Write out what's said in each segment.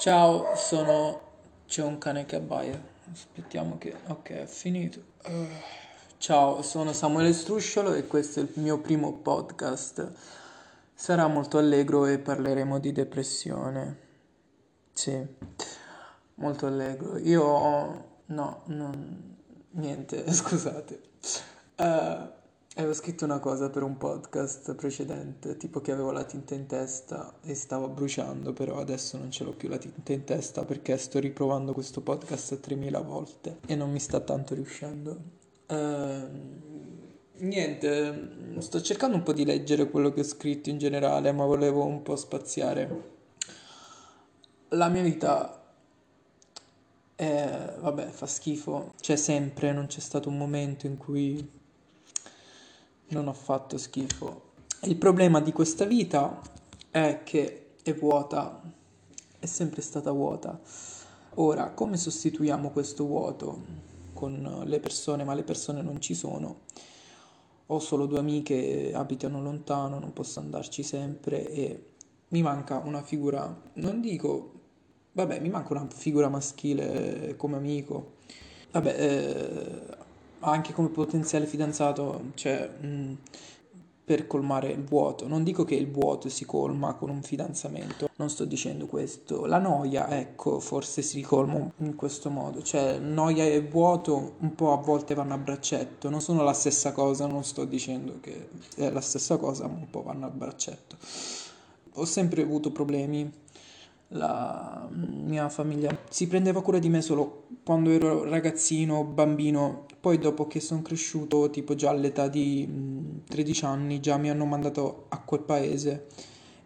Ciao, sono... c'è un cane che abbaia. Aspettiamo che... Ok, è finito. Uh, Ciao, sono Samuele Strusciolo e questo è il mio primo podcast. Sarà molto allegro e parleremo di depressione. Sì, molto allegro. Io... no, non... niente, scusate. Uh, Avevo scritto una cosa per un podcast precedente, tipo che avevo la tinta in testa e stavo bruciando, però adesso non ce l'ho più la tinta in testa perché sto riprovando questo podcast 3000 volte e non mi sta tanto riuscendo. Uh, niente, sto cercando un po' di leggere quello che ho scritto in generale, ma volevo un po' spaziare. La mia vita è, vabbè, fa schifo, c'è sempre, non c'è stato un momento in cui non ho fatto schifo. Il problema di questa vita è che è vuota, è sempre stata vuota. Ora, come sostituiamo questo vuoto con le persone, ma le persone non ci sono? Ho solo due amiche, abitano lontano, non posso andarci sempre e mi manca una figura, non dico, vabbè, mi manca una figura maschile come amico. Vabbè, eh, anche come potenziale fidanzato, cioè mh, mm, per colmare il vuoto. Non dico che il vuoto si colma con un fidanzamento, non sto dicendo questo. La noia, ecco, forse si colma in questo modo, cioè noia e vuoto un po' a volte vanno a braccetto, non sono la stessa cosa, non sto dicendo che è la stessa cosa, ma un po' vanno a braccetto. Ho sempre avuto problemi la mia famiglia. Si prendeva cura di me solo quando ero ragazzino, bambino, poi dopo che sono cresciuto, tipo già all'età di 13 anni, già mi hanno mandato a quel paese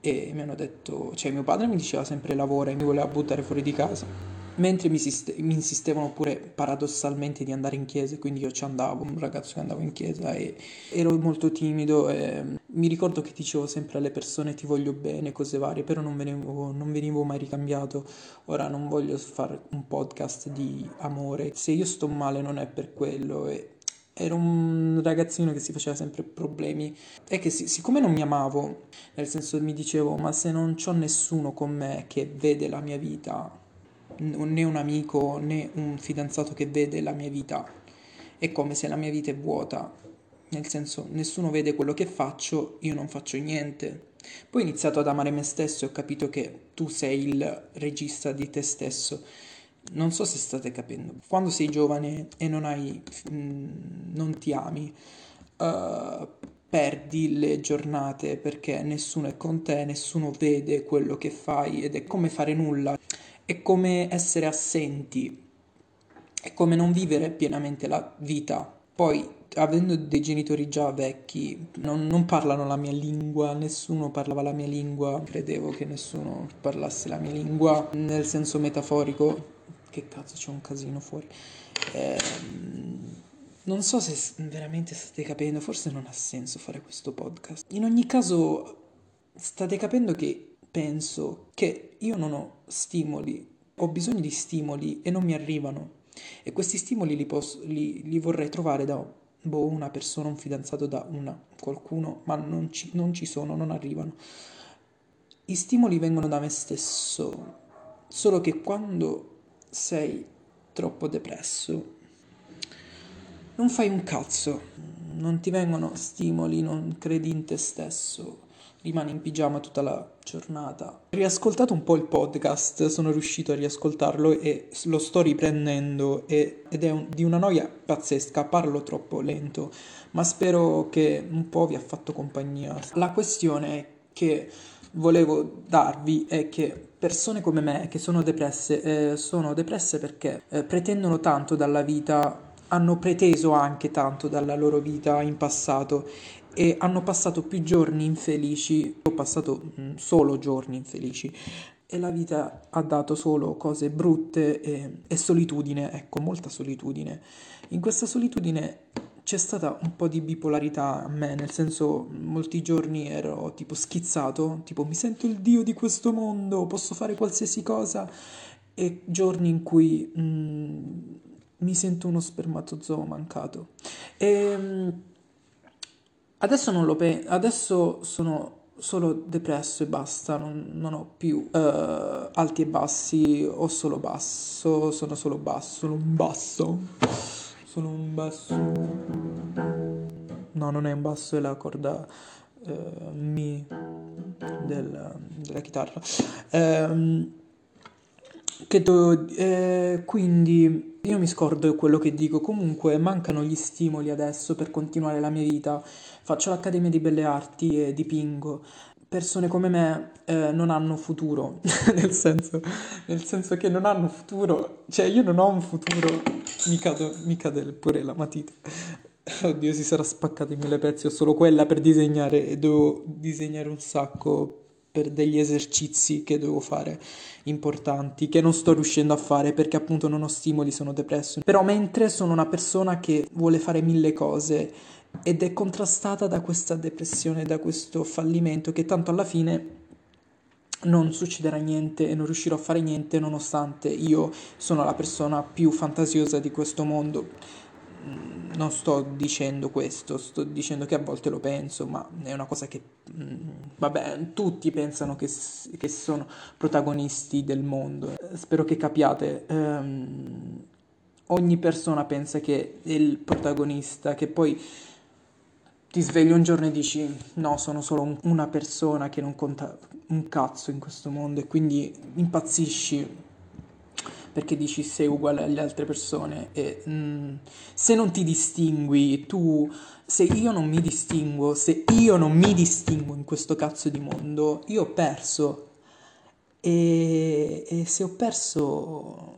e mi hanno detto, cioè mio padre mi diceva sempre lavora e mi voleva buttare fuori di casa mentre mi, siste- mi, insistevano pure paradossalmente di andare in chiesa, quindi io ci andavo, un ragazzo che andava in chiesa e ero molto timido e mi ricordo che dicevo sempre alle persone ti voglio bene, cose varie, però non venivo, non venivo mai ricambiato. Ora non voglio fare un podcast di amore, se io sto male non è per quello. E ero un ragazzino che si faceva sempre problemi. E che siccome non mi amavo, nel senso mi dicevo ma se non c'ho nessuno con me che vede la mia vita, né un amico né un fidanzato che vede la mia vita. È come se la mia vita è vuota, nel senso nessuno vede quello che faccio, io non faccio niente. Poi ho iniziato ad amare me stesso e ho capito che tu sei il regista di te stesso. Non so se state capendo. Quando sei giovane e non hai non ti ami, uh, perdi le giornate perché nessuno è con te, nessuno vede quello che fai ed è come fare nulla è come essere assenti, è come non vivere pienamente la vita. Poi, avendo dei genitori già vecchi, non, non, parlano la mia lingua, nessuno parlava la mia lingua, credevo che nessuno parlasse la mia lingua nel senso metaforico. Che cazzo, c'è un casino fuori. Eh, non so se veramente state capendo, forse non ha senso fare questo podcast. In ogni caso, state capendo che penso che io non ho stimoli, ho bisogno di stimoli e non mi arrivano. E questi stimoli li, posso, li, li vorrei trovare da boh, una persona, un fidanzato, da una, qualcuno, ma non ci, non ci sono, non arrivano. I stimoli vengono da me stesso, solo che quando sei troppo depresso non fai un cazzo, non ti vengono stimoli, non credi in te stesso rimane in pigiama tutta la giornata. Ho riascoltato un po' il podcast, sono riuscito a riascoltarlo e lo sto riprendendo e, ed è un, di una noia pazzesca, parlo troppo lento, ma spero che un po' vi ha fatto compagnia. La questione che volevo darvi è che persone come me che sono depresse eh, sono depresse perché eh, pretendono tanto dalla vita hanno preteso anche tanto dalla loro vita in passato e hanno passato più giorni infelici, ho passato mm, solo giorni infelici e la vita ha dato solo cose brutte e, e solitudine, ecco, molta solitudine. In questa solitudine c'è stata un po' di bipolarità a me, nel senso molti giorni ero tipo schizzato, tipo mi sento il dio di questo mondo, posso fare qualsiasi cosa e giorni in cui mm, mi sento uno spermatozoo mancato. E, mm, Adesso non lo penso, adesso sono solo depresso e basta, non, non ho più uh, alti e bassi, ho solo basso, sono solo basso, sono un basso, sono un basso. No, non è un basso, è la corda uh, Mi del, della chitarra. Um, che do, eh, quindi io mi scordo quello che dico, comunque mancano gli stimoli adesso per continuare la mia vita. Faccio l'Accademia di Belle Arti e dipingo. Persone come me eh, non hanno futuro, nel, senso, nel senso che non hanno futuro, cioè io non ho un futuro, mi, cado, mi cade pure la matita. Oddio, si sarà spaccata in mille pezzi, ho solo quella per disegnare e devo disegnare un sacco per degli esercizi che devo fare importanti, che non sto riuscendo a fare perché appunto non ho stimoli, sono depresso. Però mentre sono una persona che vuole fare mille cose ed è contrastata da questa depressione, da questo fallimento che tanto alla fine non succederà niente e non riuscirò a fare niente nonostante io sono la persona più fantasiosa di questo mondo non sto dicendo questo, sto dicendo che a volte lo penso, ma è una cosa che, mm, vabbè, tutti pensano che, che sono protagonisti del mondo. Spero che capiate. Um, ogni persona pensa che è il protagonista, che poi ti svegli un giorno e dici no, sono solo un, una persona che non conta un cazzo in questo mondo e quindi impazzisci perché dici sei uguale alle altre persone e mm, se non ti distingui tu, se io non mi distinguo, se io non mi distinguo in questo cazzo di mondo, io ho perso e, e se ho perso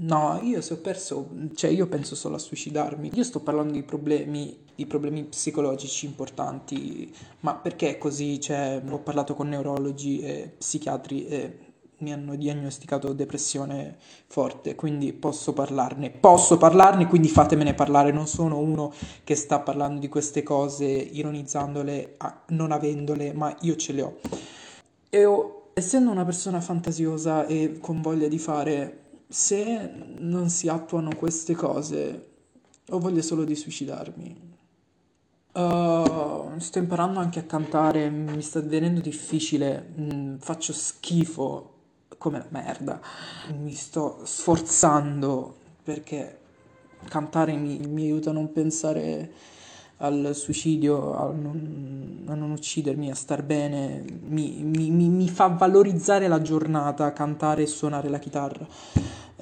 No, io se ho perso, cioè io penso solo a suicidarmi. Io sto parlando di problemi, di problemi psicologici importanti, ma perché è così? Cioè, ho parlato con neurologi e psichiatri e mi hanno diagnosticato depressione forte, quindi posso parlarne. Posso parlarne, quindi fatemene parlare. Non sono uno che sta parlando di queste cose ironizzandole, non avendole, ma io ce le ho. E ho, essendo una persona fantasiosa e con voglia di fare, se non si attuano queste cose, ho voglia solo di suicidarmi. Uh, sto imparando anche a cantare, mi sta divenendo difficile, mm, faccio schifo come la merda. Mi sto sforzando perché cantare mi, mi aiuta a non pensare al suicidio, a non, a non uccidermi, a star bene, mi, mi, mi, fa valorizzare la giornata, cantare e suonare la chitarra.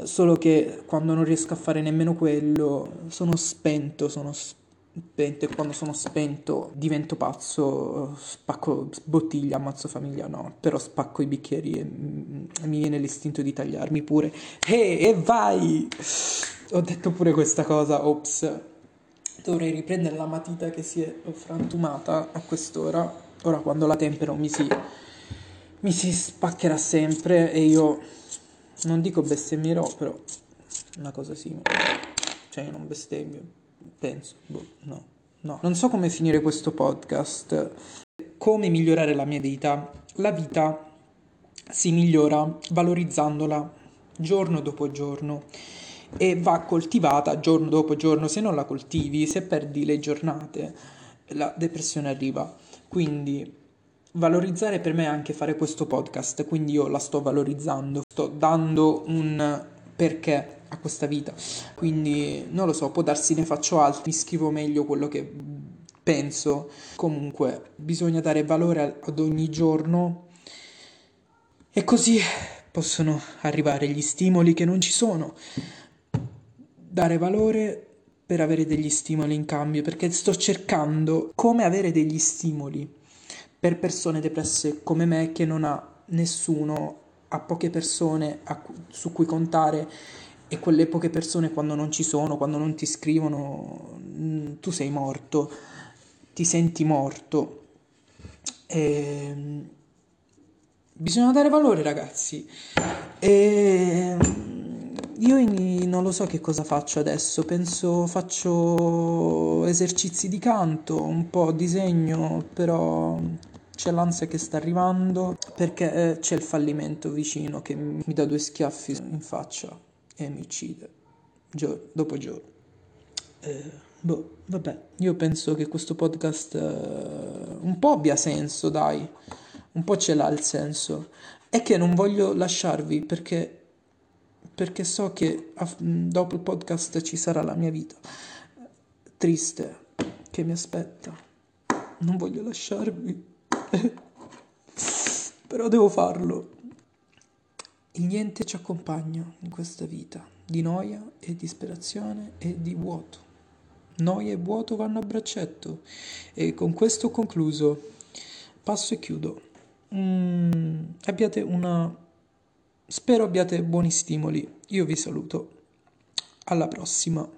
Solo che quando non riesco a fare nemmeno quello, sono spento, sono spento spento e quando sono spento divento pazzo, spacco bottiglie, ammazzo famiglia, no, però spacco i bicchieri e, e mi viene l'istinto di tagliarmi pure. E, e vai! Ho detto pure questa cosa, ops. Dovrei riprendere la matita che si è frantumata a quest'ora. Ora quando la tempero mi si, mi si spaccherà sempre e io non dico bestemmierò, però una cosa simile. Cioè io non bestemmio penso, boh, no, no. Non so come finire questo podcast, come migliorare la mia vita. La vita si migliora valorizzandola giorno dopo giorno e va coltivata giorno dopo giorno. Se non la coltivi, se perdi le giornate, la depressione arriva. Quindi valorizzare per me è anche fare questo podcast, quindi io la sto valorizzando, sto dando un perché a questa vita. Quindi non lo so, può darsi ne faccio altri, mi scrivo meglio quello che penso. Comunque bisogna dare valore ad ogni giorno e così possono arrivare gli stimoli che non ci sono. Dare valore per avere degli stimoli in cambio, perché sto cercando come avere degli stimoli per persone depresse come me che non ha nessuno, ha poche persone a, su cui contare e quelle poche persone quando non ci sono, quando non ti scrivono, mm, tu sei morto, ti senti morto. E... Ehm, bisogna dare valore ragazzi. E... Ehm, io non lo so che cosa faccio adesso, penso faccio esercizi di canto, un po' disegno, però c'è l'ansia che sta arrivando perché eh, c'è il fallimento vicino che mi dà due schiaffi in faccia e mi uccide giorno dopo giorno. Eh, boh, vabbè, io penso che questo podcast uh, un po' abbia senso, dai, un po' ce l'ha il senso. È che non voglio lasciarvi perché, perché so che dopo il podcast ci sarà la mia vita triste che mi aspetta. Non voglio lasciarvi, però devo farlo. Il niente ci accompagna in questa vita di noia e disperazione e di vuoto. Noia e vuoto vanno a braccetto e con questo ho concluso. Passo e chiudo. Mm, abbiate una... Spero abbiate buoni stimoli. Io vi saluto. Alla prossima.